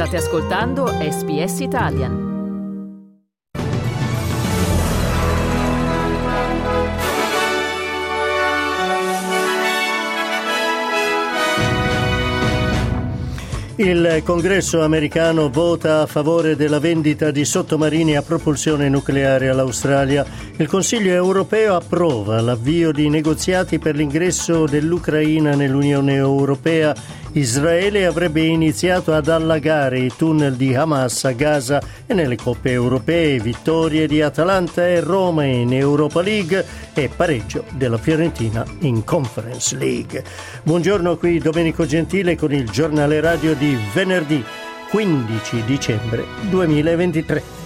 State ascoltando SBS Italian. Il congresso americano vota a favore della vendita di sottomarini a propulsione nucleare all'Australia. Il Consiglio europeo approva l'avvio di negoziati per l'ingresso dell'Ucraina nell'Unione europea Israele avrebbe iniziato ad allagare i tunnel di Hamas a Gaza e nelle coppe europee, vittorie di Atalanta e Roma in Europa League e pareggio della Fiorentina in Conference League. Buongiorno qui Domenico Gentile con il giornale radio di venerdì 15 dicembre 2023.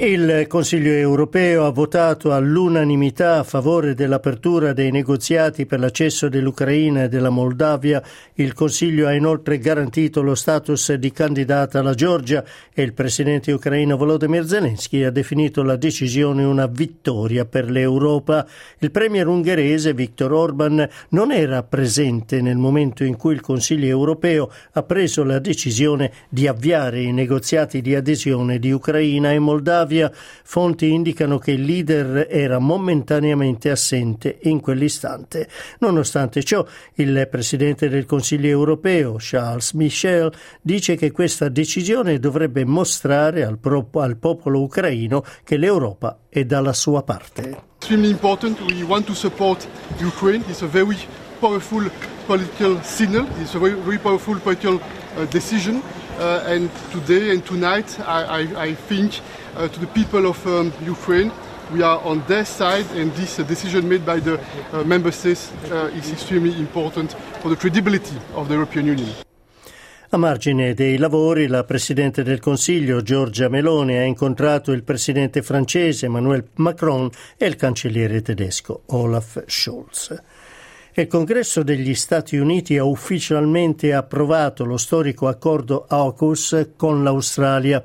Il Consiglio europeo ha votato all'unanimità a favore dell'apertura dei negoziati per l'accesso dell'Ucraina e della Moldavia. Il Consiglio ha inoltre garantito lo status di candidata alla Georgia e il presidente ucraino Volodymyr Zelensky ha definito la decisione una vittoria per l'Europa. Il premier ungherese Viktor Orban non era presente nel momento in cui il Consiglio europeo ha preso la decisione di avviare i negoziati di adesione di Ucraina e Moldavia Moldavia, fonti indicano che il leader era momentaneamente assente in quell'istante. Nonostante ciò, il presidente del Consiglio europeo, Charles Michel, dice che questa decisione dovrebbe mostrare al, pro- al popolo ucraino che l'Europa è dalla sua parte. Extremely important. We want to support Ukraine. It's a very powerful political signal. It's a very, very powerful political uh, decision. Uh, and today and tonight, I, I, I think uh, to the people of um, Ukraine. We are on their side, and this uh, decision made by the uh, member states uh, is extremely important for the credibility of the European Union. A margine dei lavori, la Presidente del Consiglio, Giorgia Meloni, ha incontrato il Presidente francese, Emmanuel Macron, e il Cancelliere tedesco, Olaf Scholz. Il Congresso degli Stati Uniti ha ufficialmente approvato lo storico accordo AUKUS con l'Australia.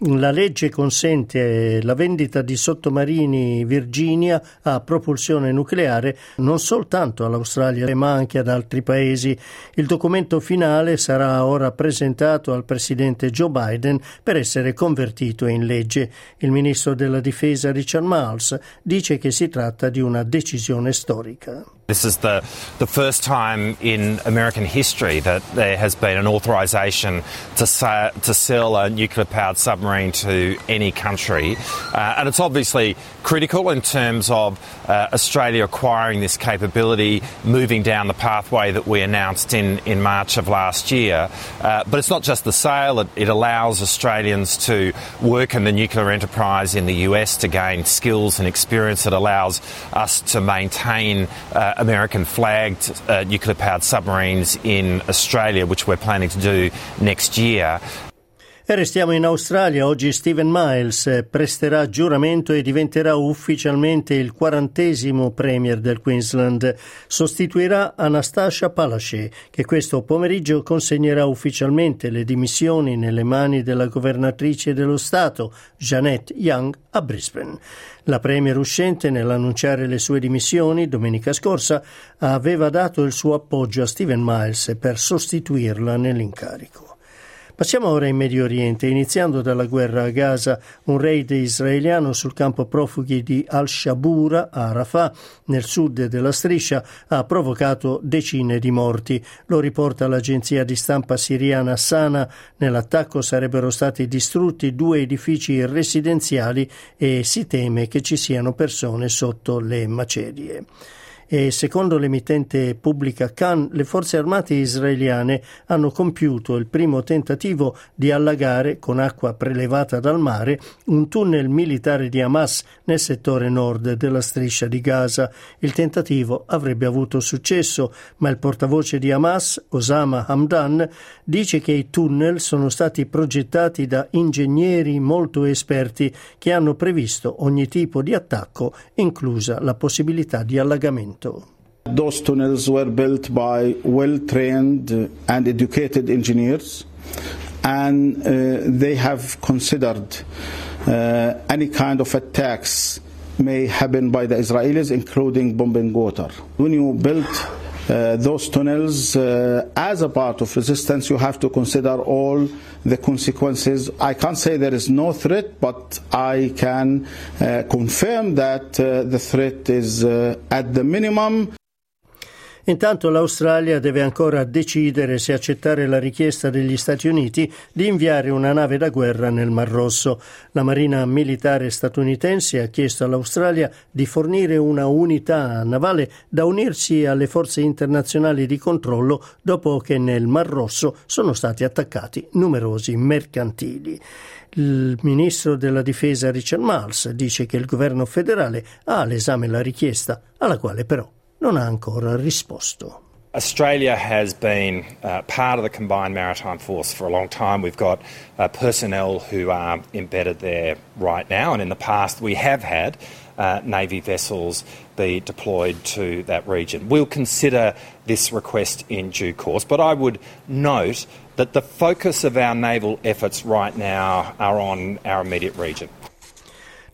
La legge consente la vendita di sottomarini Virginia a propulsione nucleare non soltanto all'Australia ma anche ad altri paesi. Il documento finale sarà ora presentato al presidente Joe Biden per essere convertito in legge. Il ministro della Difesa Richard Miles dice che si tratta di una decisione storica. This is the, the first time in American history that there has been an authorization to, sa- to sell a nuclear powered submarine to any country. Uh, and it's obviously critical in terms of uh, Australia acquiring this capability, moving down the pathway that we announced in, in March of last year. Uh, but it's not just the sale, it, it allows Australians to work in the nuclear enterprise in the US to gain skills and experience. It allows us to maintain uh, American flagged uh, nuclear powered submarines in Australia, which we're planning to do next year. E restiamo in Australia. Oggi Stephen Miles presterà giuramento e diventerà ufficialmente il quarantesimo Premier del Queensland. Sostituirà Anastasia Palaszczuk, che questo pomeriggio consegnerà ufficialmente le dimissioni nelle mani della governatrice dello Stato, Janet Young, a Brisbane. La Premier uscente, nell'annunciare le sue dimissioni domenica scorsa, aveva dato il suo appoggio a Stephen Miles per sostituirla nell'incarico. Passiamo ora in Medio Oriente, iniziando dalla guerra a Gaza. Un raid israeliano sul campo profughi di Al-Shabura a Rafah, nel sud della striscia, ha provocato decine di morti. Lo riporta l'agenzia di stampa siriana Sana. Nell'attacco sarebbero stati distrutti due edifici residenziali e si teme che ci siano persone sotto le macerie e secondo l'emittente pubblica Khan le forze armate israeliane hanno compiuto il primo tentativo di allagare con acqua prelevata dal mare un tunnel militare di Hamas nel settore nord della striscia di Gaza. Il tentativo avrebbe avuto successo, ma il portavoce di Hamas, Osama Hamdan, dice che i tunnel sono stati progettati da ingegneri molto esperti che hanno previsto ogni tipo di attacco, inclusa la possibilità di allagamento. Those tunnels were built by well trained and educated engineers, and uh, they have considered uh, any kind of attacks may happen by the Israelis, including bombing water. When you build those tunnels uh, as a part of resistance, you have to consider all the consequences. I can't say there is no threat, but I can uh, confirm that uh, the threat is uh, at the minimum. Intanto l'Australia deve ancora decidere se accettare la richiesta degli Stati Uniti di inviare una nave da guerra nel Mar Rosso. La Marina militare statunitense ha chiesto all'Australia di fornire una unità navale da unirsi alle forze internazionali di controllo dopo che nel Mar Rosso sono stati attaccati numerosi mercantili. Il ministro della difesa Richard Miles dice che il governo federale ha all'esame la richiesta, alla quale però non ha ancora risposto. Australia has been uh, part of the combined maritime force for a long time. We've got uh, personnel who are embedded there right now, and in the past we have had uh, Navy vessels be deployed to that region. We'll consider this request in due course, but I would note that the focus of our naval efforts right now are on our immediate region.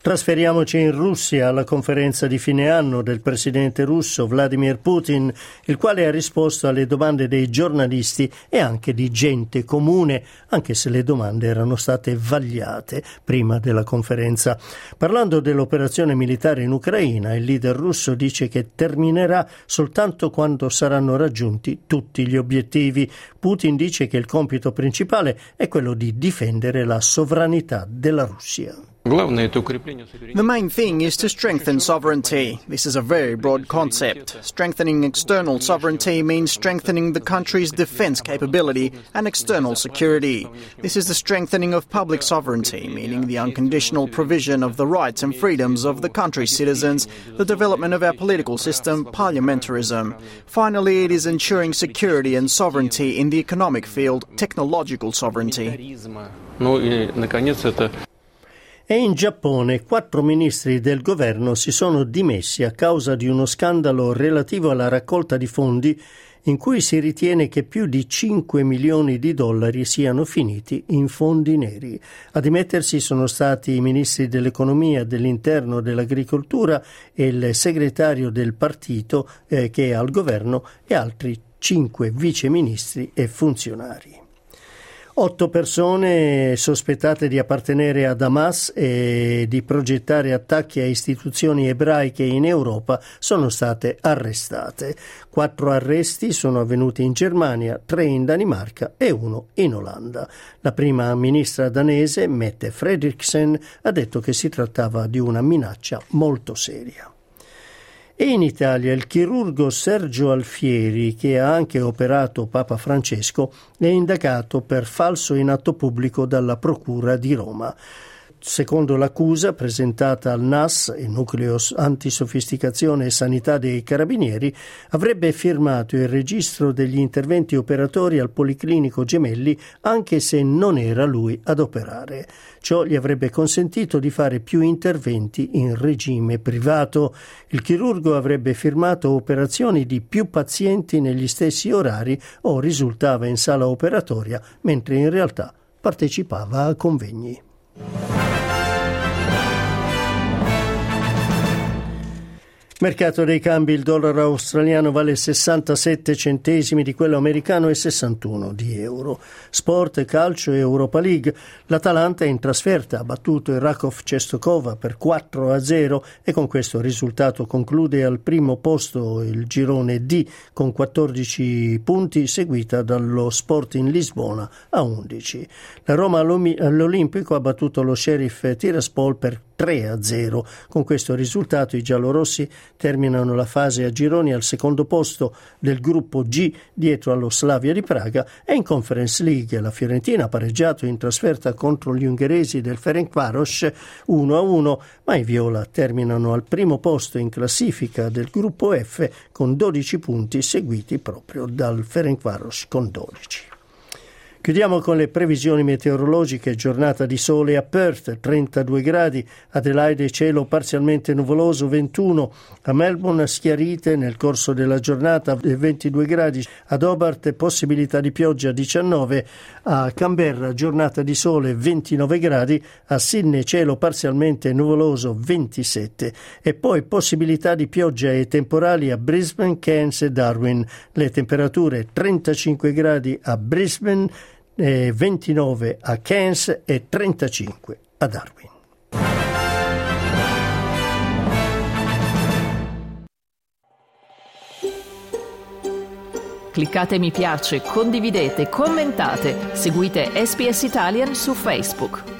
Trasferiamoci in Russia alla conferenza di fine anno del presidente russo Vladimir Putin, il quale ha risposto alle domande dei giornalisti e anche di gente comune, anche se le domande erano state vagliate prima della conferenza. Parlando dell'operazione militare in Ucraina, il leader russo dice che terminerà soltanto quando saranno raggiunti tutti gli obiettivi. Putin dice che il compito principale è quello di difendere la sovranità della Russia. The main thing is to strengthen sovereignty. This is a very broad concept. Strengthening external sovereignty means strengthening the country's defense capability and external security. This is the strengthening of public sovereignty, meaning the unconditional provision of the rights and freedoms of the country's citizens, the development of our political system, parliamentarism. Finally, it is ensuring security and sovereignty in the economic field, technological sovereignty. E in Giappone quattro ministri del governo si sono dimessi a causa di uno scandalo relativo alla raccolta di fondi in cui si ritiene che più di 5 milioni di dollari siano finiti in fondi neri. A dimettersi sono stati i ministri dell'economia, dell'interno, dell'agricoltura e il segretario del partito eh, che è al governo e altri cinque viceministri e funzionari. Otto persone sospettate di appartenere ad Hamas e di progettare attacchi a istituzioni ebraiche in Europa sono state arrestate. Quattro arresti sono avvenuti in Germania, tre in Danimarca e uno in Olanda. La prima ministra danese, Mette Frederiksen, ha detto che si trattava di una minaccia molto seria. E in Italia il chirurgo Sergio Alfieri, che ha anche operato Papa Francesco, è indagato per falso in atto pubblico dalla Procura di Roma. Secondo l'accusa presentata al NAS, il Nucleo Antisofisticazione e Sanità dei Carabinieri, avrebbe firmato il registro degli interventi operatori al Policlinico Gemelli anche se non era lui ad operare. Ciò gli avrebbe consentito di fare più interventi in regime privato. Il chirurgo avrebbe firmato operazioni di più pazienti negli stessi orari o risultava in sala operatoria, mentre in realtà partecipava a convegni. Mercato dei cambi, il dollaro australiano vale 67 centesimi di quello americano e 61 di euro. Sport, calcio e Europa League. L'Atalanta in trasferta ha battuto il Rakov Cestokova per 4 a 0 e con questo risultato conclude al primo posto il girone D con 14 punti seguita dallo Sporting Lisbona a 11. La Roma all'Olimpico ha battuto lo Sheriff Tiraspol per 3 a 0. Con questo risultato i giallorossi terminano la fase a gironi al secondo posto del gruppo G dietro allo Slavia di Praga e in Conference League la Fiorentina ha pareggiato in trasferta contro gli ungheresi del Ferencvaros 1 a 1, ma i Viola terminano al primo posto in classifica del gruppo F con 12 punti seguiti proprio dal Ferencvaros con 12. Chiudiamo con le previsioni meteorologiche, giornata di sole a Perth, 32 gradi, Adelaide cielo parzialmente nuvoloso, 21, a Melbourne schiarite nel corso della giornata, 22 gradi, ad Hobart possibilità di pioggia, 19, a Canberra giornata di sole, 29 gradi, a Sydney cielo parzialmente nuvoloso, 27 e poi possibilità di pioggia e temporali a Brisbane, Cairns e Darwin. Le temperature 35 gradi a Brisbane, 29 a Cairns e 35 a Darwin. Cliccate mi piace, condividete, commentate, seguite SPS Italian su Facebook.